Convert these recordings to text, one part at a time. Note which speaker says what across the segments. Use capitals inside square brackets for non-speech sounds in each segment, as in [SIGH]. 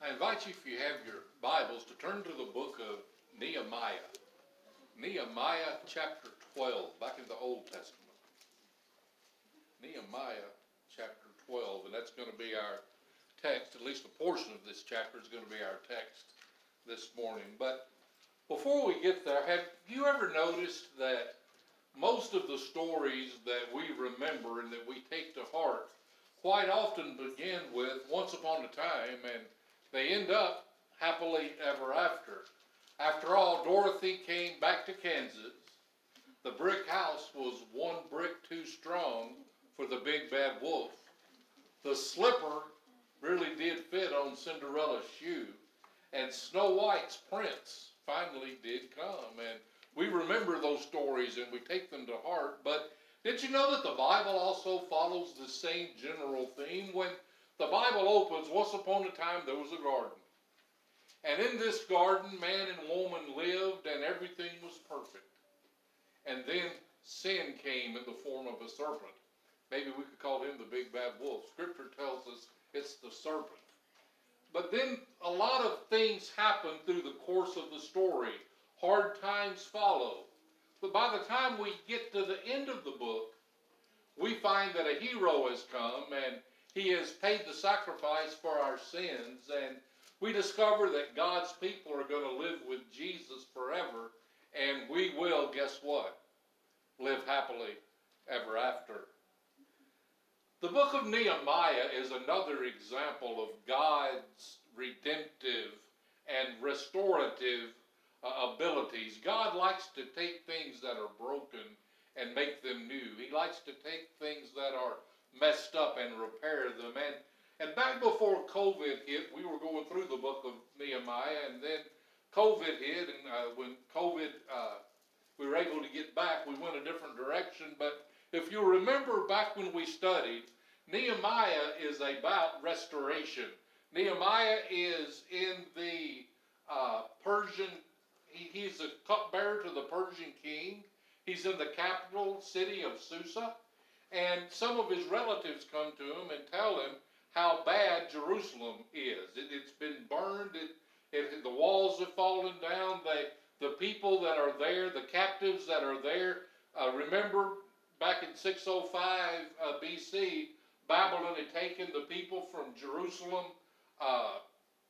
Speaker 1: I invite you, if you have your Bibles, to turn to the book of Nehemiah. Nehemiah chapter 12, back in the Old Testament. Nehemiah chapter 12, and that's going to be our text, at least a portion of this chapter is going to be our text this morning. But before we get there, have you ever noticed that most of the stories that we remember and that we take to heart quite often begin with once upon a time and they end up happily ever after? After all, Dorothy came back to Kansas. The brick house was one brick too strong for the big bad wolf. The slipper really did fit on Cinderella's shoe. And Snow White's prince finally did come. And we remember those stories and we take them to heart. But did you know that the Bible also follows the same general theme? When the Bible opens, once upon a time there was a garden. And in this garden, man and woman lived, and everything was perfect. And then sin came in the form of a serpent. Maybe we could call him the big bad wolf. Scripture tells us it's the serpent. But then a lot of things happen through the course of the story. Hard times follow. But by the time we get to the end of the book, we find that a hero has come and he has paid the sacrifice for our sins. And we discover that God's people are going to live with Jesus forever, and we will, guess what? Live happily ever after. The book of Nehemiah is another example of God's redemptive and restorative uh, abilities. God likes to take things that are broken and make them new. He likes to take things that are messed up and repair them. And and back before COVID hit, we were going through the book of Nehemiah, and then COVID hit, and uh, when COVID, uh, we were able to get back, we went a different direction. But if you remember back when we studied, Nehemiah is about restoration. Nehemiah is in the uh, Persian, he, he's a cupbearer to the Persian king. He's in the capital city of Susa. And some of his relatives come to him and tell him how bad Jerusalem is. It, has been burned. It, it, the walls have fallen down. They, the people that are there, the captives that are there. Uh, remember back in 605 uh, BC, Babylon had taken the people from Jerusalem uh,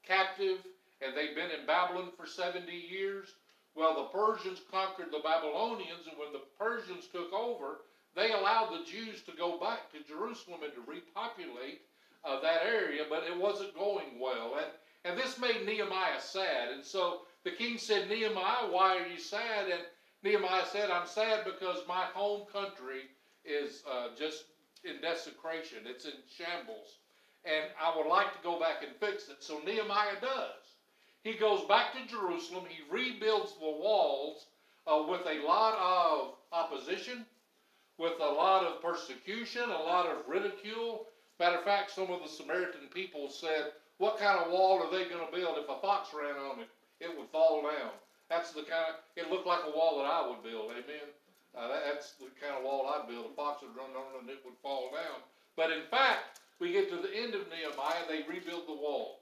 Speaker 1: captive, and they'd been in Babylon for 70 years. Well, the Persians conquered the Babylonians, and when the Persians took over, they allowed the Jews to go back to Jerusalem and to repopulate of that area, but it wasn't going well. And, and this made Nehemiah sad. And so the king said, Nehemiah, why are you sad? And Nehemiah said, I'm sad because my home country is uh, just in desecration. It's in shambles. And I would like to go back and fix it. So Nehemiah does. He goes back to Jerusalem. He rebuilds the walls uh, with a lot of opposition, with a lot of persecution, a lot of ridicule, Matter of fact, some of the Samaritan people said, What kind of wall are they going to build? If a fox ran on it, it would fall down. That's the kind of, it looked like a wall that I would build, amen? Uh, that's the kind of wall I'd build. A fox would run on it and it would fall down. But in fact, we get to the end of Nehemiah, they rebuild the walls.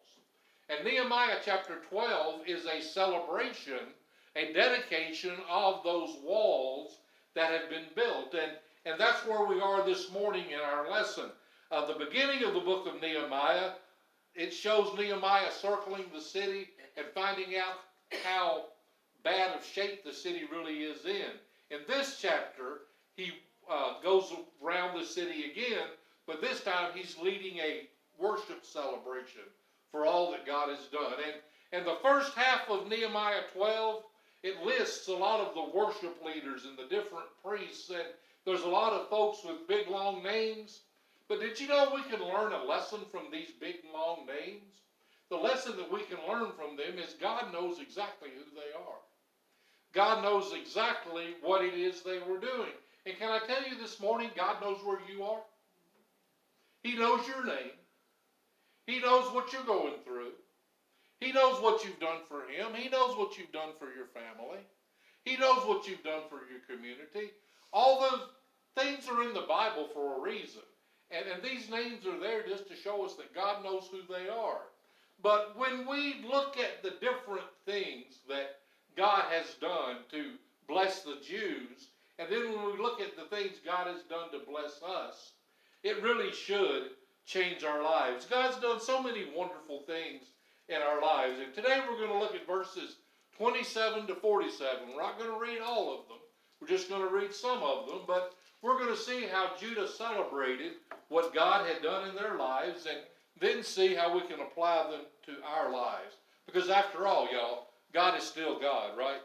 Speaker 1: And Nehemiah chapter 12 is a celebration, a dedication of those walls that have been built. And, and that's where we are this morning in our lesson uh, the beginning of the book of Nehemiah, it shows Nehemiah circling the city and finding out how bad of shape the city really is in. In this chapter, he uh, goes around the city again, but this time he's leading a worship celebration for all that God has done. And, and the first half of Nehemiah 12, it lists a lot of the worship leaders and the different priests, and there's a lot of folks with big long names. But did you know we can learn a lesson from these big, long names? The lesson that we can learn from them is God knows exactly who they are. God knows exactly what it is they were doing. And can I tell you this morning, God knows where you are? He knows your name. He knows what you're going through. He knows what you've done for Him. He knows what you've done for your family. He knows what you've done for your community. All those things are in the Bible for a reason. And, and these names are there just to show us that God knows who they are. But when we look at the different things that God has done to bless the Jews, and then when we look at the things God has done to bless us, it really should change our lives. God's done so many wonderful things in our lives. And today we're going to look at verses 27 to 47. We're not going to read all of them. We're just going to read some of them, but we're going to see how Judah celebrated what God had done in their lives and then see how we can apply them to our lives. Because after all, y'all, God is still God, right?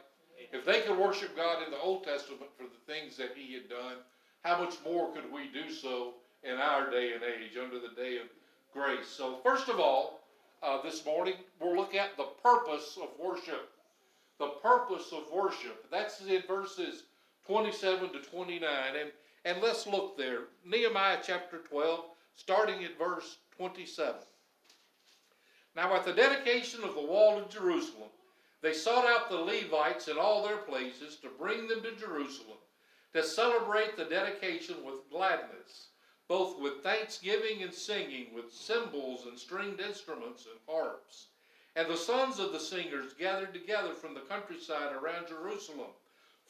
Speaker 1: If they could worship God in the Old Testament for the things that He had done, how much more could we do so in our day and age, under the day of grace? So, first of all, uh, this morning, we'll look at the purpose of worship. The purpose of worship. That's in verses 27 to 29. And, and let's look there. Nehemiah chapter 12, starting at verse 27. Now, at the dedication of the wall of Jerusalem, they sought out the Levites in all their places to bring them to Jerusalem to celebrate the dedication with gladness, both with thanksgiving and singing, with cymbals and stringed instruments and harps. And the sons of the singers gathered together from the countryside around Jerusalem,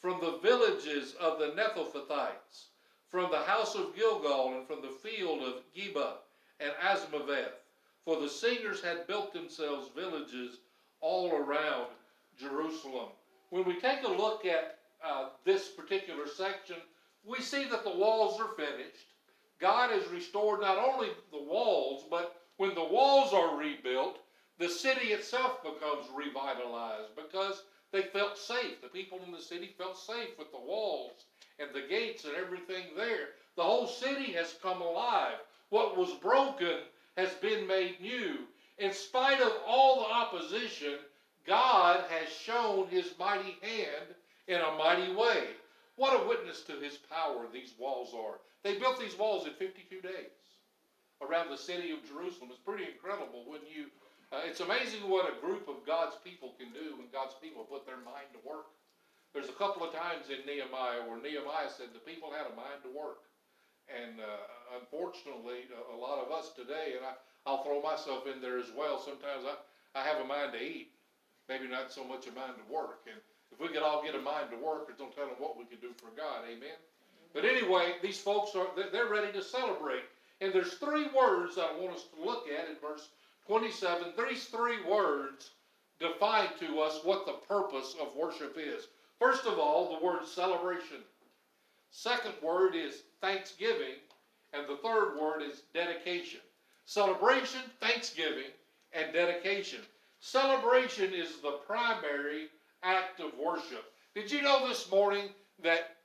Speaker 1: from the villages of the Netophathites, from the house of Gilgal, and from the field of Geba and Azmaveth. For the singers had built themselves villages all around Jerusalem. When we take a look at uh, this particular section, we see that the walls are finished. God has restored not only the walls, but when the walls are rebuilt, the city itself becomes revitalized because they felt safe. The people in the city felt safe with the walls and the gates and everything there. The whole city has come alive. What was broken has been made new. In spite of all the opposition, God has shown his mighty hand in a mighty way. What a witness to his power these walls are. They built these walls in 52 days around the city of Jerusalem. It's pretty incredible when you, uh, it's amazing what a group of God's people can do when God's people put their mind to work. There's a couple of times in Nehemiah where Nehemiah said the people had a mind to work. And uh, unfortunately, a lot of us today, and I, I'll throw myself in there as well, sometimes I, I have a mind to eat maybe not so much a mind to work. And if we could all get a mind to work, it's tell them what we could do for God. Amen. But anyway, these folks are they're ready to celebrate. And there's three words I want us to look at in verse 27. These three words define to us what the purpose of worship is. First of all, the word celebration. Second word is thanksgiving. And the third word is dedication. Celebration, thanksgiving, and dedication. Celebration is the primary act of worship. Did you know this morning that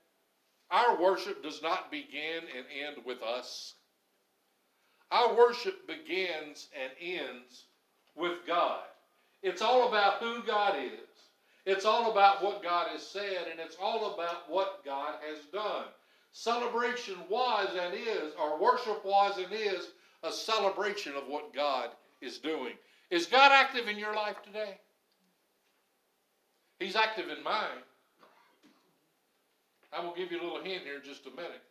Speaker 1: our worship does not begin and end with us? Our worship begins and ends with God. It's all about who God is. It's all about what God has said, and it's all about what God has done. Celebration was and is, or worship was and is, a celebration of what God is doing. Is God active in your life today? He's active in mine. I will give you a little hint here in just a minute.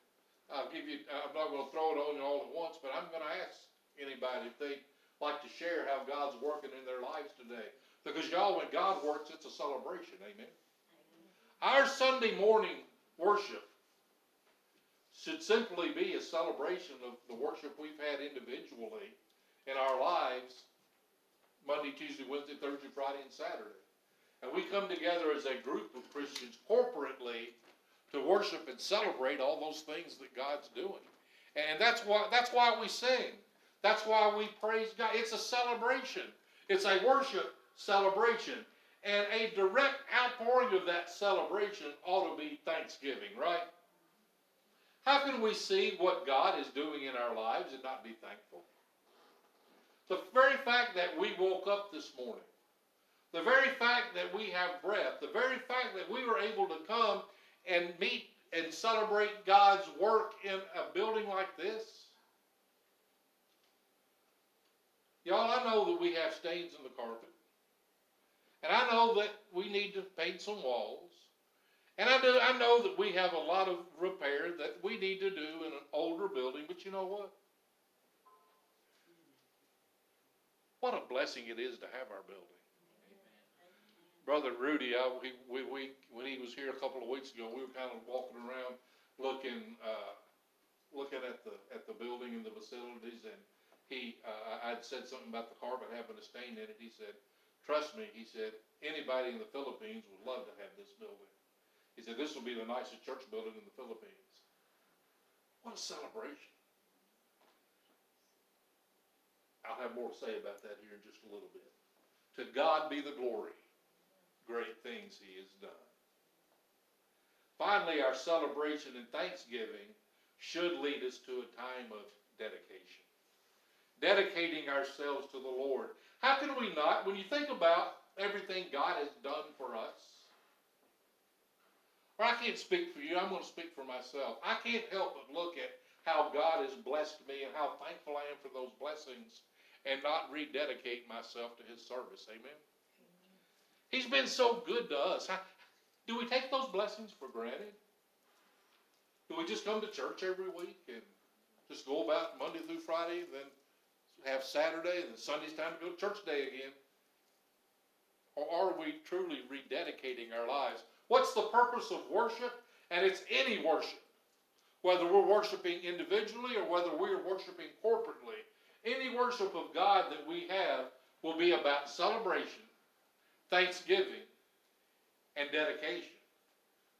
Speaker 1: I'll give you, uh, I'm not going to throw it on you all at once, but I'm going to ask anybody if they'd like to share how God's working in their lives today. Because y'all, when God works, it's a celebration. Amen. Our Sunday morning worship should simply be a celebration of the worship we've had individually in our lives Monday, Tuesday, Wednesday, Thursday, Friday, and Saturday. And we come together as a group of Christians corporately to worship and celebrate all those things that God's doing. And that's why that's why we sing. That's why we praise God. It's a celebration. It's a worship celebration. And a direct outpouring of that celebration ought to be thanksgiving, right? How can we see what God is doing in our lives and not be thankful? The very fact that we woke up this morning, the very fact that we have breath, the very fact that we were able to come and meet and celebrate God's work in a building like this. Y'all, I know that we have stains in the carpet. And I know that we need to paint some walls. And I, do, I know that we have a lot of repair that we need to do in an older building, but you know what? What a blessing it is to have our building. Brother Rudy, I, we, we, we, when he was here a couple of weeks ago, we were kind of walking around looking, uh, looking at the, at the building and the facilities and he, uh, I'd said something about the carpet having a stain in it. He said, trust me, he said, anybody in the Philippines would love to have this building. He said, this will be the nicest church building in the Philippines. What a celebration. I'll have more to say about that here in just a little bit. To God be the glory. Great things he has done. Finally, our celebration and thanksgiving should lead us to a time of dedication. Dedicating ourselves to the Lord. How can we not, when you think about everything God has done for us, or I can't speak for you, I'm going to speak for myself. I can't help but look at how God has blessed me and how thankful I am for those blessings and not rededicate myself to his service. Amen. He's been so good to us. How, do we take those blessings for granted? Do we just come to church every week and just go about Monday through Friday, then have Saturday, and then Sunday's time to go to church day again? Or are we truly rededicating our lives? What's the purpose of worship? And it's any worship. Whether we're worshiping individually or whether we're worshiping corporately. Any worship of God that we have will be about celebration, thanksgiving, and dedication.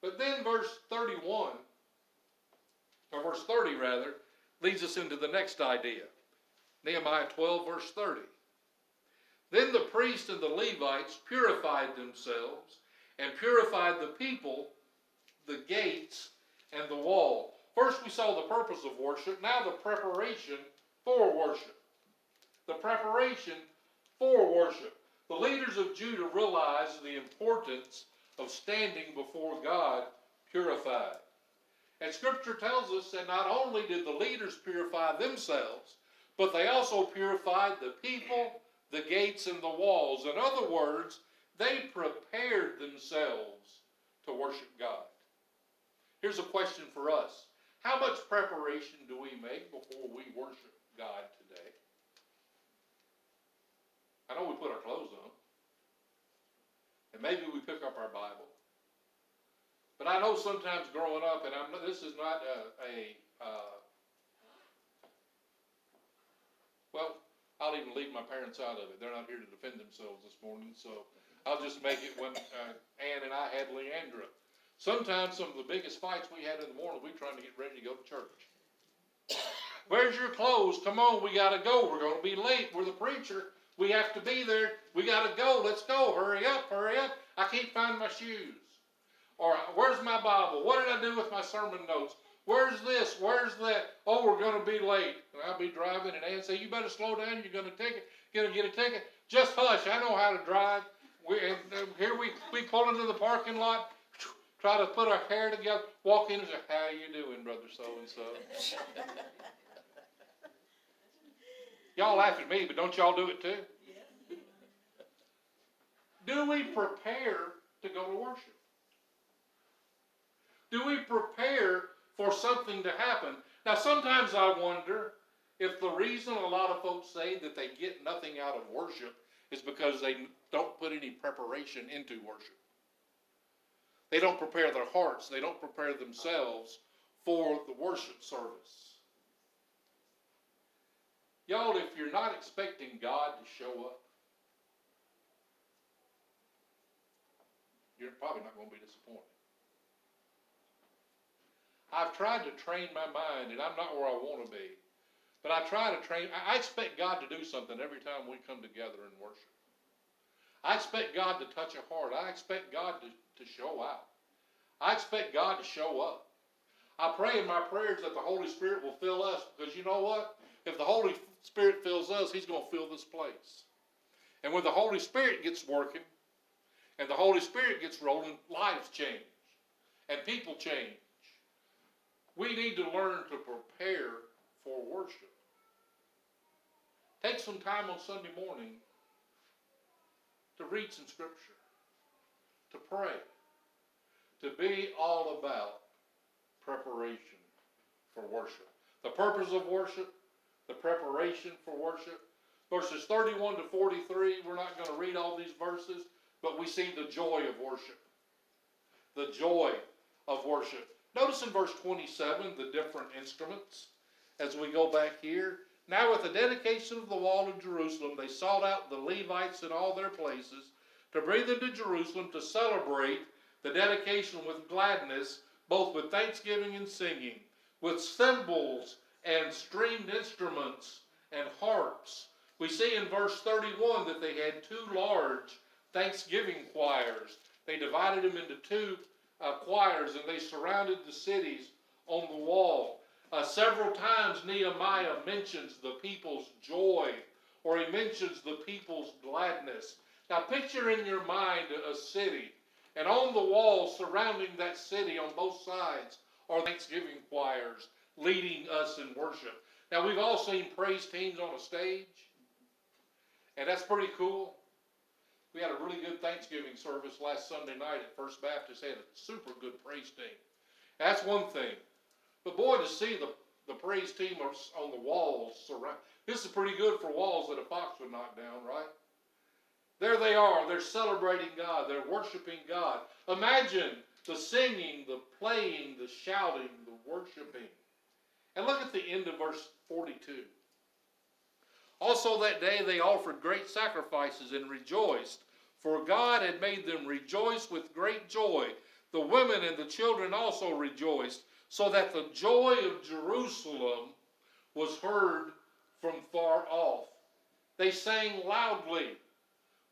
Speaker 1: But then verse 31, or verse 30 rather, leads us into the next idea. Nehemiah 12, verse 30. Then the priests and the Levites purified themselves and purified the people, the gates, and the wall. First, we saw the purpose of worship. Now, the preparation for worship. The preparation for worship. The leaders of Judah realized the importance of standing before God purified. And Scripture tells us that not only did the leaders purify themselves, but they also purified the people, the gates, and the walls. In other words, they prepared themselves to worship God. Here's a question for us How much preparation do we make before we worship God today? I know we put our clothes on, and maybe we pick up our Bible. But I know sometimes growing up, and I'm, this is not a, a uh, well, I'll even leave my parents out of it. They're not here to defend themselves this morning, so I'll just make it when uh, Ann and I had Leandra. Sometimes some of the biggest fights we had in the morning, we trying to get ready to go to church. [COUGHS] Where's your clothes? Come on, we got to go. We're going to be late. We're the preacher. We have to be there. We got to go. Let's go. Hurry up, hurry up. I can't find my shoes. Or where's my Bible? What did I do with my sermon notes? Where's this? Where's that? Oh, we're going to be late. And I'll be driving, and Ann say, "You better slow down. You're going to take it. Going to get a ticket. Just hush. I know how to drive." We, here we we pull into the parking lot, try to put our hair together, walk in and say, "How you doing, brother so and so?" Y'all laugh at me, but don't y'all do it too? [LAUGHS] Do we prepare to go to worship? Do we prepare for something to happen? Now, sometimes I wonder if the reason a lot of folks say that they get nothing out of worship is because they don't put any preparation into worship. They don't prepare their hearts, they don't prepare themselves for the worship service. Y'all, if you're not expecting God to show up, you're probably not going to be disappointed. I've tried to train my mind, and I'm not where I want to be. But I try to train, I expect God to do something every time we come together and worship. I expect God to touch a heart. I expect God to, to show out. I expect God to show up. I pray in my prayers that the Holy Spirit will fill us because you know what? If the Holy Spirit fills us, He's going to fill this place. And when the Holy Spirit gets working and the Holy Spirit gets rolling, lives change and people change. We need to learn to prepare for worship. Take some time on Sunday morning to read some scripture, to pray, to be all about preparation for worship. The purpose of worship, the preparation for worship, verses thirty-one to forty-three, we're not gonna read all these verses, but we see the joy of worship. The joy of worship. Notice in verse twenty-seven, the different instruments, as we go back here. Now with the dedication of the wall of Jerusalem, they sought out the Levites in all their places, to bring them to Jerusalem to celebrate the dedication with gladness, both with thanksgiving and singing, with cymbals and stringed instruments and harps. We see in verse 31 that they had two large thanksgiving choirs. They divided them into two uh, choirs and they surrounded the cities on the wall. Uh, several times Nehemiah mentions the people's joy or he mentions the people's gladness. Now, picture in your mind a city, and on the wall surrounding that city on both sides are thanksgiving choirs leading us in worship. Now, we've all seen praise teams on a stage, and that's pretty cool. We had a really good Thanksgiving service last Sunday night at First Baptist. They had a super good praise team. That's one thing. But boy, to see the, the praise team on the walls surround, this is pretty good for walls that a fox would knock down, right? There they are. They're celebrating God. They're worshiping God. Imagine the singing, the playing, the shouting, the worshiping. And look at the end of verse 42. Also that day they offered great sacrifices and rejoiced, for God had made them rejoice with great joy. The women and the children also rejoiced, so that the joy of Jerusalem was heard from far off. They sang loudly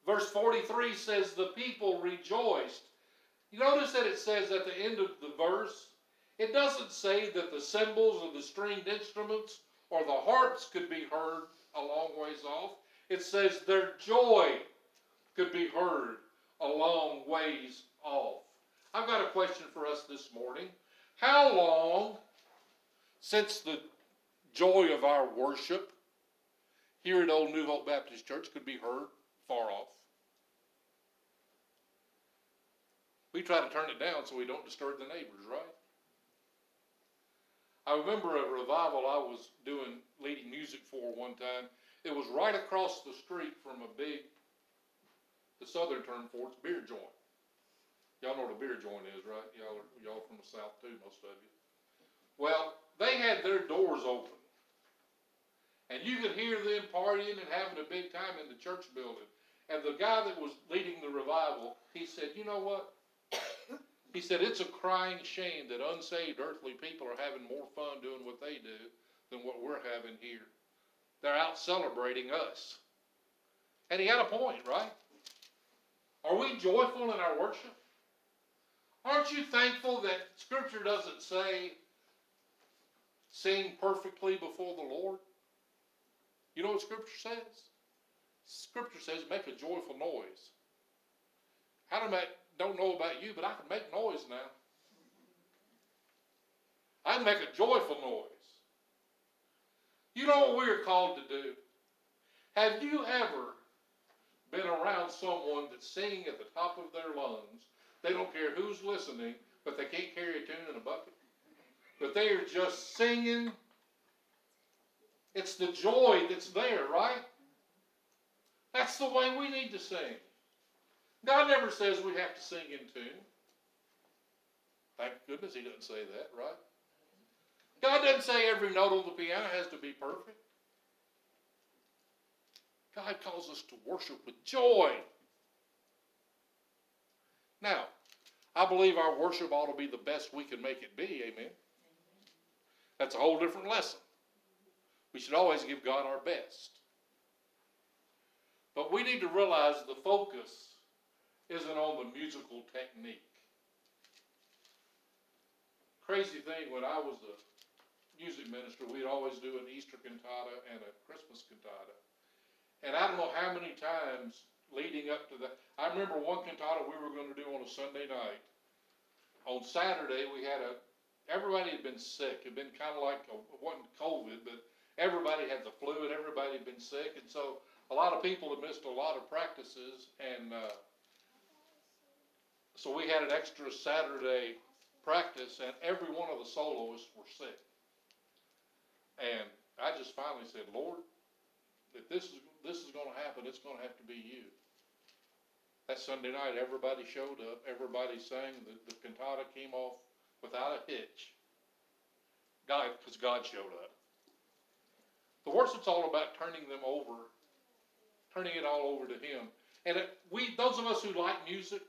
Speaker 1: Verse 43 says, The people rejoiced. You notice that it says at the end of the verse, it doesn't say that the cymbals or the stringed instruments or the harps could be heard a long ways off. It says their joy could be heard a long ways off. I've got a question for us this morning. How long since the joy of our worship here at Old New Hope Baptist Church could be heard far off? We try to turn it down so we don't disturb the neighbors, right? I remember a revival I was doing, leading music for one time. It was right across the street from a big, the southern term for it's beer joint. Y'all know what a beer joint is, right? Y'all are, y'all from the south too, most of you. Well, they had their doors open. And you could hear them partying and having a big time in the church building. And the guy that was leading the revival, he said, you know what? He said, It's a crying shame that unsaved earthly people are having more fun doing what they do than what we're having here. They're out celebrating us. And he had a point, right? Are we joyful in our worship? Aren't you thankful that Scripture doesn't say, sing perfectly before the Lord? You know what Scripture says? Scripture says, make a joyful noise. How to make don't know about you, but I can make noise now. I can make a joyful noise. You know what we're called to do? Have you ever been around someone that's singing at the top of their lungs? They don't care who's listening, but they can't carry a tune in a bucket. But they are just singing. It's the joy that's there, right? That's the way we need to sing. God never says we have to sing in tune. Thank goodness he doesn't say that, right? God doesn't say every note on the piano has to be perfect. God calls us to worship with joy. Now, I believe our worship ought to be the best we can make it be, amen? That's a whole different lesson. We should always give God our best. But we need to realize the focus isn't on the musical technique. Crazy thing, when I was a music minister, we'd always do an Easter cantata and a Christmas cantata. And I don't know how many times leading up to that. I remember one cantata we were going to do on a Sunday night. On Saturday, we had a, everybody had been sick. It had been kind of like, a, it wasn't COVID, but everybody had the flu and everybody had been sick. And so a lot of people had missed a lot of practices. And, uh, so we had an extra Saturday practice, and every one of the soloists were sick. And I just finally said, Lord, if this is this is gonna happen, it's gonna have to be you. That Sunday night, everybody showed up, everybody sang, the, the cantata came off without a hitch. God, cause God showed up. The worship's all about turning them over, turning it all over to Him. And it, we, those of us who like music,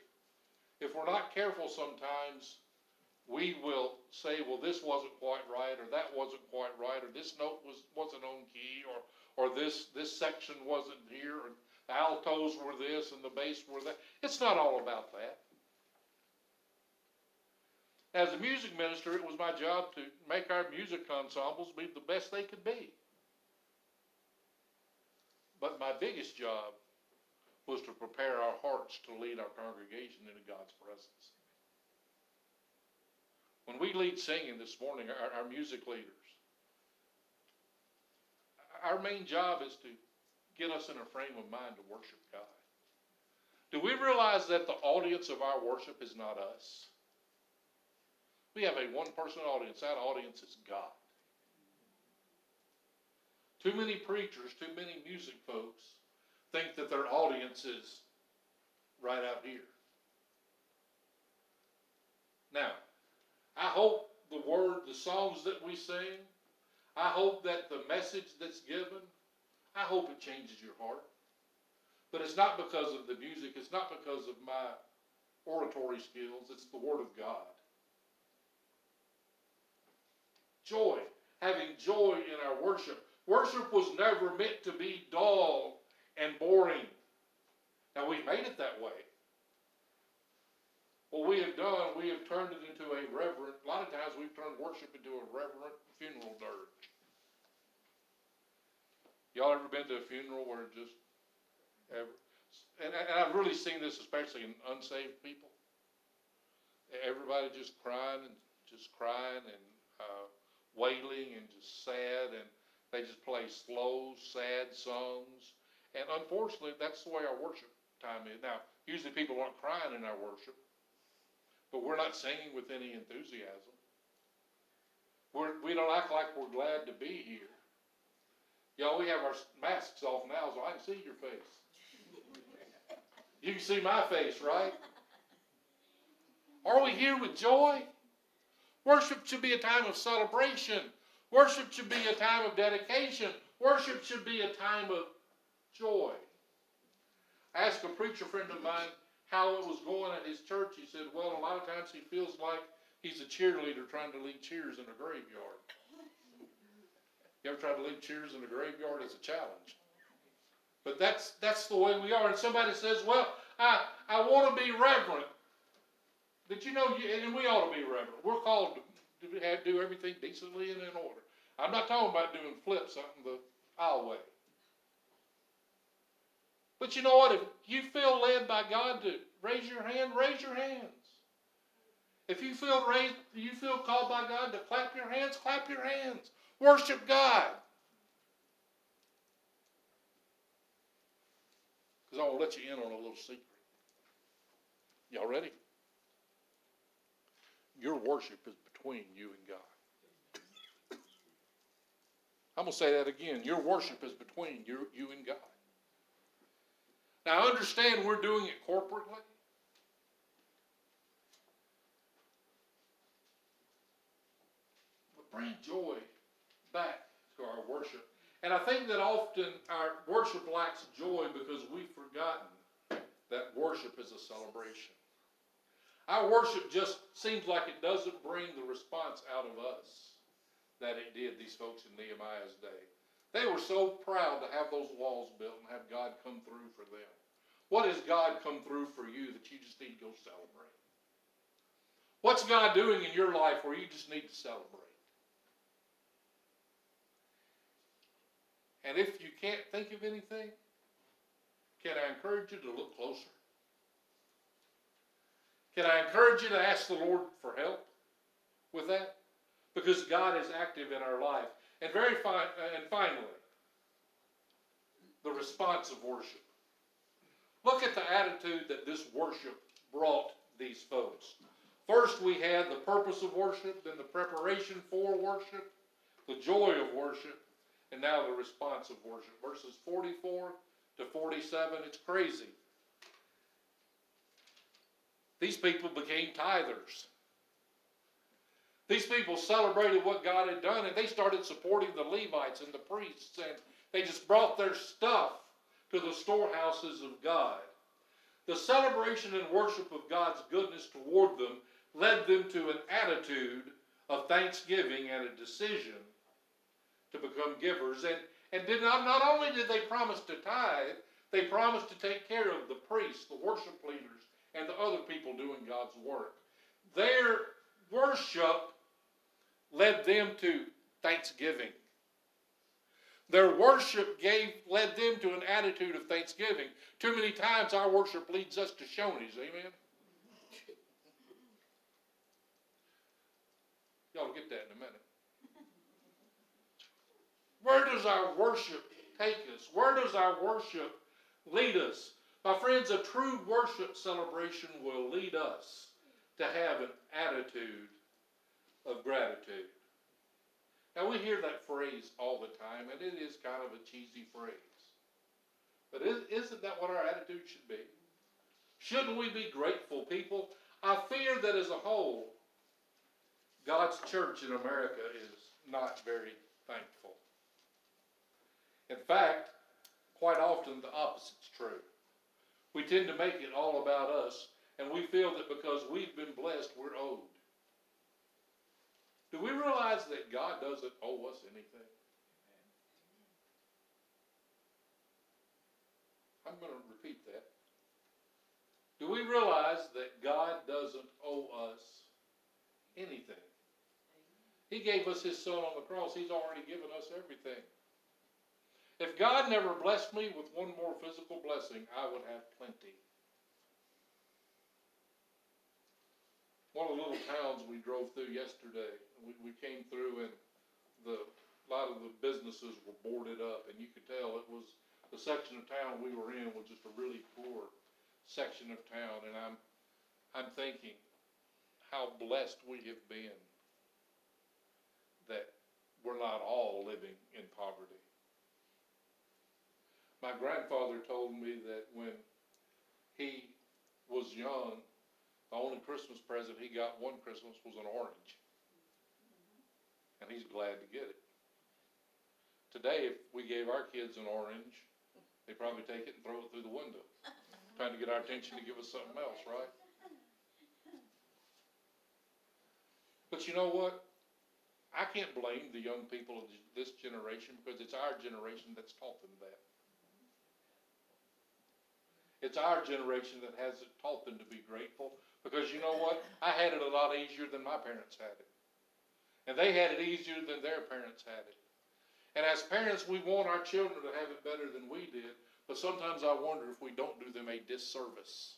Speaker 1: if we're not careful sometimes, we will say, well, this wasn't quite right, or that wasn't quite right, or this note was, wasn't on key, or, or this, this section wasn't here, or the altos were this and the bass were that. It's not all about that. As a music minister, it was my job to make our music ensembles be the best they could be. But my biggest job was to prepare our hearts to lead our congregation into God's presence. When we lead singing this morning, our, our music leaders, our main job is to get us in a frame of mind to worship God. Do we realize that the audience of our worship is not us? We have a one person audience. That audience is God. Too many preachers, too many music folks think that their audience is right out here. Now, I hope the word, the songs that we sing, I hope that the message that's given, I hope it changes your heart. But it's not because of the music, it's not because of my oratory skills, it's the Word of God. Joy, having joy in our worship. Worship was never meant to be dull and boring. Now we've made it that way. What we have done, we have turned it into a reverent, a lot of times we've turned worship into a reverent funeral dirge. Y'all ever been to a funeral where just, ever, and, and I've really seen this especially in unsaved people. Everybody just crying and just crying and uh, wailing and just sad, and they just play slow, sad songs. And unfortunately, that's the way our worship time is. Now, usually people aren't crying in our worship, but we're not singing with any enthusiasm. We're, we don't act like we're glad to be here. Y'all, we have our masks off now, so I can see your face. You can see my face, right? Are we here with joy? Worship should be a time of celebration. Worship should be a time of dedication. Worship should be a time of joy. I asked a preacher friend of mine how it was going at his church. He said, Well, a lot of times he feels like he's a cheerleader trying to lead cheers in a graveyard. You ever tried to lead cheers in a graveyard? It's a challenge. But that's that's the way we are. And somebody says, Well, I, I want to be reverent. Did you know, you, and we ought to be reverent. We're called to do, everything decently and in order. I'm not talking about doing flips something the aisle way. But you know what? If you feel led by God to raise your hand, raise your hands. If you feel raised, you feel called by God to clap your hands, clap your hands. Worship God. Because I'll let you in on a little secret. Y'all ready? Your worship is between you and God. [LAUGHS] I'm going to say that again. Your worship is between you, you and God. Now, understand we're doing it corporately. But bring joy back to our worship. And I think that often our worship lacks joy because we've forgotten that worship is a celebration. Our worship just seems like it doesn't bring the response out of us that it did these folks in Nehemiah's day. They were so proud to have those walls built and have God come through for them. What has God come through for you that you just need to go celebrate? What's God doing in your life where you just need to celebrate? And if you can't think of anything, can I encourage you to look closer? Can I encourage you to ask the Lord for help with that? Because God is active in our life. And very fi- uh, and finally, the response of worship. Look at the attitude that this worship brought these folks. First, we had the purpose of worship, then the preparation for worship, the joy of worship, and now the response of worship. Verses 44 to 47, it's crazy. These people became tithers. These people celebrated what God had done and they started supporting the Levites and the priests and they just brought their stuff to the storehouses of God. The celebration and worship of God's goodness toward them led them to an attitude of thanksgiving and a decision to become givers. And, and did not, not only did they promise to tithe, they promised to take care of the priests, the worship leaders, and the other people doing God's work. Their worship led them to thanksgiving. Their worship gave led them to an attitude of thanksgiving. Too many times our worship leads us to Shoney's, amen? Y'all get that in a minute. Where does our worship take us? Where does our worship lead us? My friends, a true worship celebration will lead us to have an attitude of gratitude. Now, we hear that phrase all the time, and it is kind of a cheesy phrase. But isn't that what our attitude should be? Shouldn't we be grateful people? I fear that as a whole, God's church in America is not very thankful. In fact, quite often the opposite's true. We tend to make it all about us, and we feel that because we've been blessed, we're owed. Do we realize that God doesn't owe us anything? I'm going to repeat that. Do we realize that God doesn't owe us anything? He gave us His Son on the cross. He's already given us everything. If God never blessed me with one more physical blessing, I would have plenty. One of the little towns we drove through yesterday, we, we came through and the a lot of the businesses were boarded up, and you could tell it was the section of town we were in was just a really poor section of town, and I'm I'm thinking how blessed we have been that we're not all living in poverty. My grandfather told me that when he was young, the only Christmas present he got one Christmas was an orange and he's glad to get it. Today, if we gave our kids an orange, they'd probably take it and throw it through the window, [LAUGHS] trying to get our attention to give us something else, right? But you know what? I can't blame the young people of this generation because it's our generation that's taught them that. It's our generation that has taught them to be grateful because you know what? I had it a lot easier than my parents had it. And they had it easier than their parents had it. And as parents, we want our children to have it better than we did, but sometimes I wonder if we don't do them a disservice.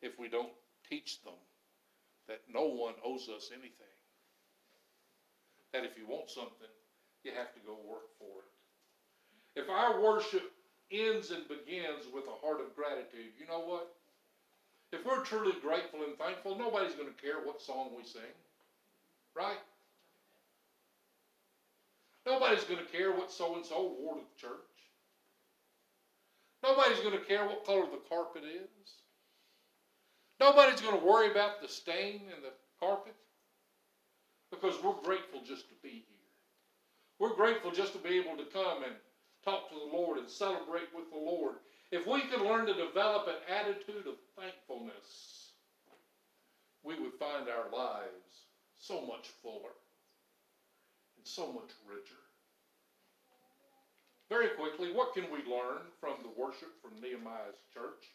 Speaker 1: If we don't teach them that no one owes us anything. That if you want something, you have to go work for it. If our worship ends and begins with a heart of gratitude, you know what? If we're truly grateful and thankful, nobody's going to care what song we sing. Right? Nobody's going to care what so and so wore to the church. Nobody's going to care what color the carpet is. Nobody's going to worry about the stain in the carpet because we're grateful just to be here. We're grateful just to be able to come and talk to the Lord and celebrate with the Lord. If we could learn to develop an attitude of thankfulness, we would find our lives so much fuller and so much richer. Very quickly, what can we learn from the worship from Nehemiah's church?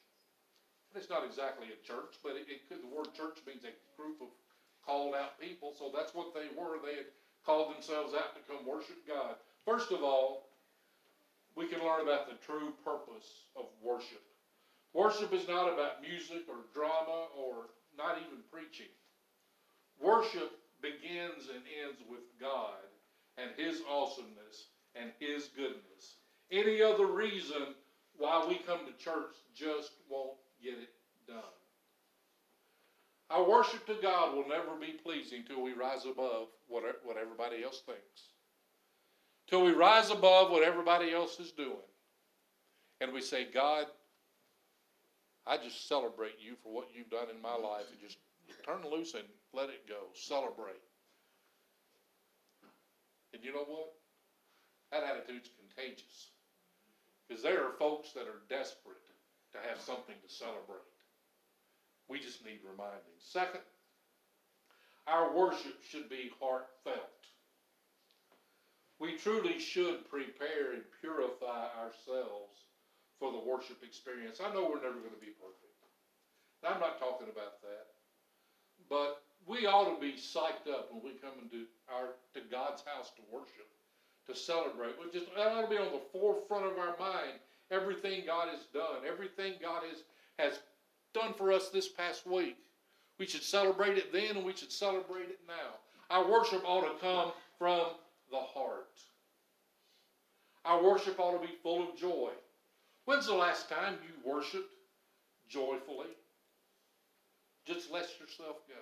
Speaker 1: It's not exactly a church, but it, it could, the word church means a group of called out people, so that's what they were. They had called themselves out to come worship God. First of all, we can learn about the true purpose of worship. Worship is not about music or drama or not even preaching. Worship begins and ends with God and His awesomeness and His goodness. Any other reason why we come to church just won't get it done. Our worship to God will never be pleasing till we rise above what, what everybody else thinks. till we rise above what everybody else is doing. And we say, God, I just celebrate you for what you've done in my life and just turn loose and let it go. Celebrate. And you know what? That attitude's contagious. Because there are folks that are desperate to have something to celebrate. We just need reminding. Second, our worship should be heartfelt. We truly should prepare and purify ourselves for the worship experience. I know we're never going to be perfect. I'm not talking about that. But we ought to be psyched up when we come into our to God's house to worship, to celebrate. We just that ought to be on the forefront of our mind. Everything God has done, everything God has has done for us this past week. We should celebrate it then and we should celebrate it now. Our worship ought to come from the heart. Our worship ought to be full of joy. When's the last time you worshiped joyfully? Just let yourself go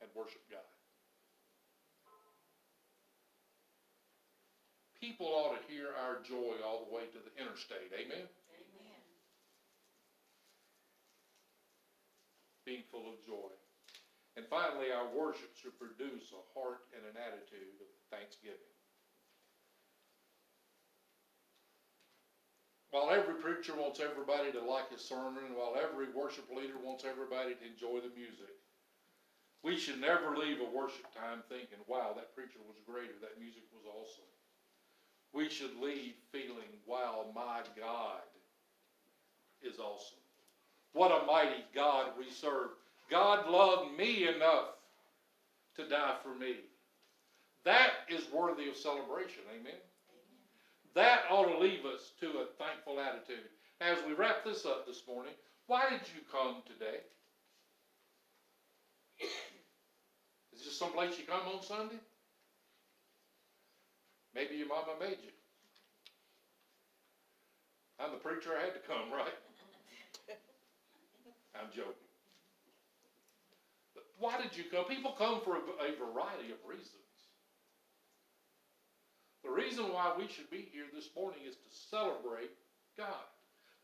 Speaker 1: and worship God. People ought to hear our joy all the way to the interstate. Amen?
Speaker 2: Amen.
Speaker 1: Being full of joy. And finally, our worship should produce a heart and an attitude of thanksgiving. While every preacher wants everybody to like his sermon, while every worship leader wants everybody to enjoy the music, we should never leave a worship time thinking, wow, that preacher was great or that music was awesome. We should leave feeling, wow, my God is awesome. What a mighty God we serve. God loved me enough to die for me. That is worthy of celebration. Amen. That ought to leave us to a thankful attitude. As we wrap this up this morning, why did you come today? Is this someplace you come on Sunday? Maybe your mama made you. I'm the preacher, I had to come, right? [LAUGHS] I'm joking. But why did you come? People come for a, a variety of reasons. The reason why we should be here this morning is to celebrate God.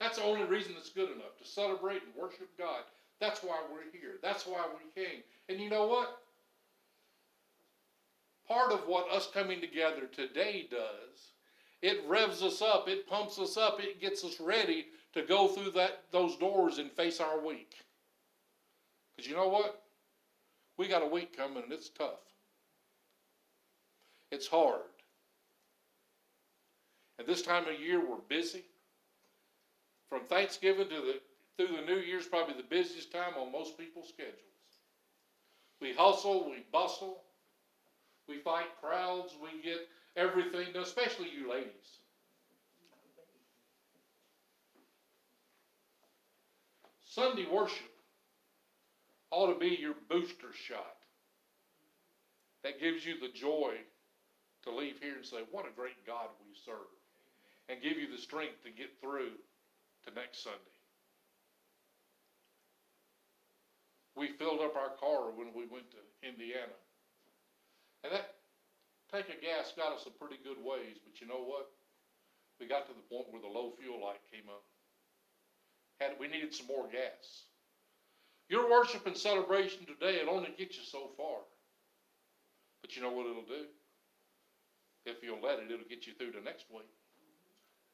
Speaker 1: That's the only reason that's good enough, to celebrate and worship God. That's why we're here. That's why we came. And you know what? Part of what us coming together today does, it revs us up, it pumps us up, it gets us ready to go through that those doors and face our week. Because you know what? We got a week coming and it's tough. It's hard. At this time of year, we're busy. From Thanksgiving to the through the New Year's, probably the busiest time on most people's schedules. We hustle, we bustle, we fight crowds, we get everything done, especially you ladies. Sunday worship ought to be your booster shot. That gives you the joy to leave here and say, What a great God we serve and give you the strength to get through to next Sunday. We filled up our car when we went to Indiana. And that tank of gas got us a pretty good ways, but you know what? We got to the point where the low fuel light came up. Had we needed some more gas. Your worship and celebration today will only get you so far. But you know what it'll do? If you'll let it, it'll get you through to next week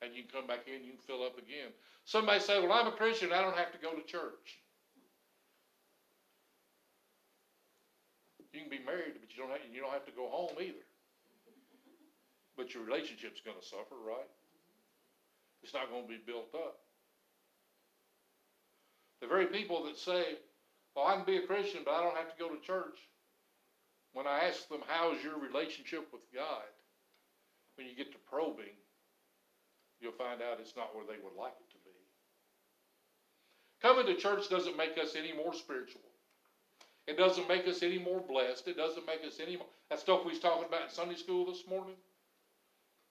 Speaker 1: and you can come back in, you can fill up again. Somebody say, Well, I'm a Christian, I don't have to go to church. You can be married, but you don't have, you don't have to go home either. But your relationship's going to suffer, right? It's not going to be built up. The very people that say, Well, I can be a Christian, but I don't have to go to church. When I ask them, How's your relationship with God? When you get to probing, you'll find out it's not where they would like it to be. Coming to church doesn't make us any more spiritual. It doesn't make us any more blessed. It doesn't make us any more. That stuff we was talking about in Sunday school this morning.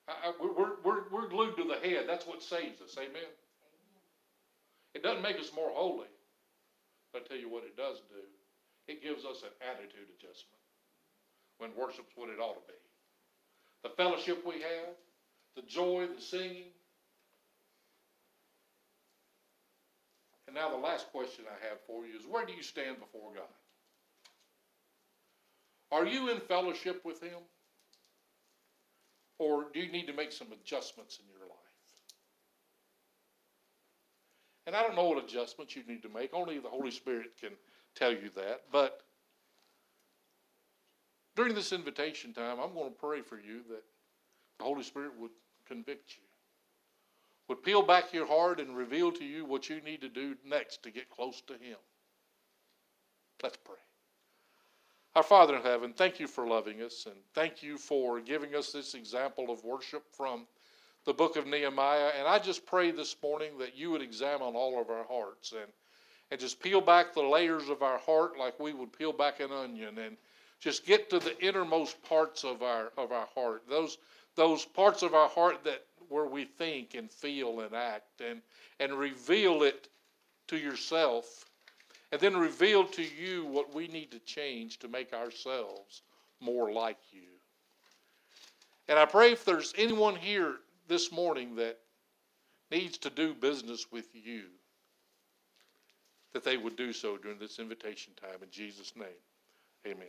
Speaker 1: I, I, we're, we're, we're glued to the head. That's what saves us. Amen. Amen. It doesn't make us more holy. But I tell you what it does do. It gives us an attitude adjustment when worship's what it ought to be. the fellowship we have, the joy, the singing. And now the last question I have for you is where do you stand before God? Are you in fellowship with Him? Or do you need to make some adjustments in your life? And I don't know what adjustments you need to make. Only the Holy Spirit can tell you that. But during this invitation time, I'm going to pray for you that the Holy Spirit would convict you, would peel back your heart and reveal to you what you need to do next to get close to Him. Let's pray. Our Father in heaven, thank you for loving us and thank you for giving us this example of worship from the book of Nehemiah. And I just pray this morning that you would examine all of our hearts and, and just peel back the layers of our heart like we would peel back an onion and just get to the innermost parts of our of our heart. Those those parts of our heart that where we think and feel and act and and reveal it to yourself and then reveal to you what we need to change to make ourselves more like you. And I pray if there's anyone here this morning that needs to do business with you, that they would do so during this invitation time. In Jesus' name, amen.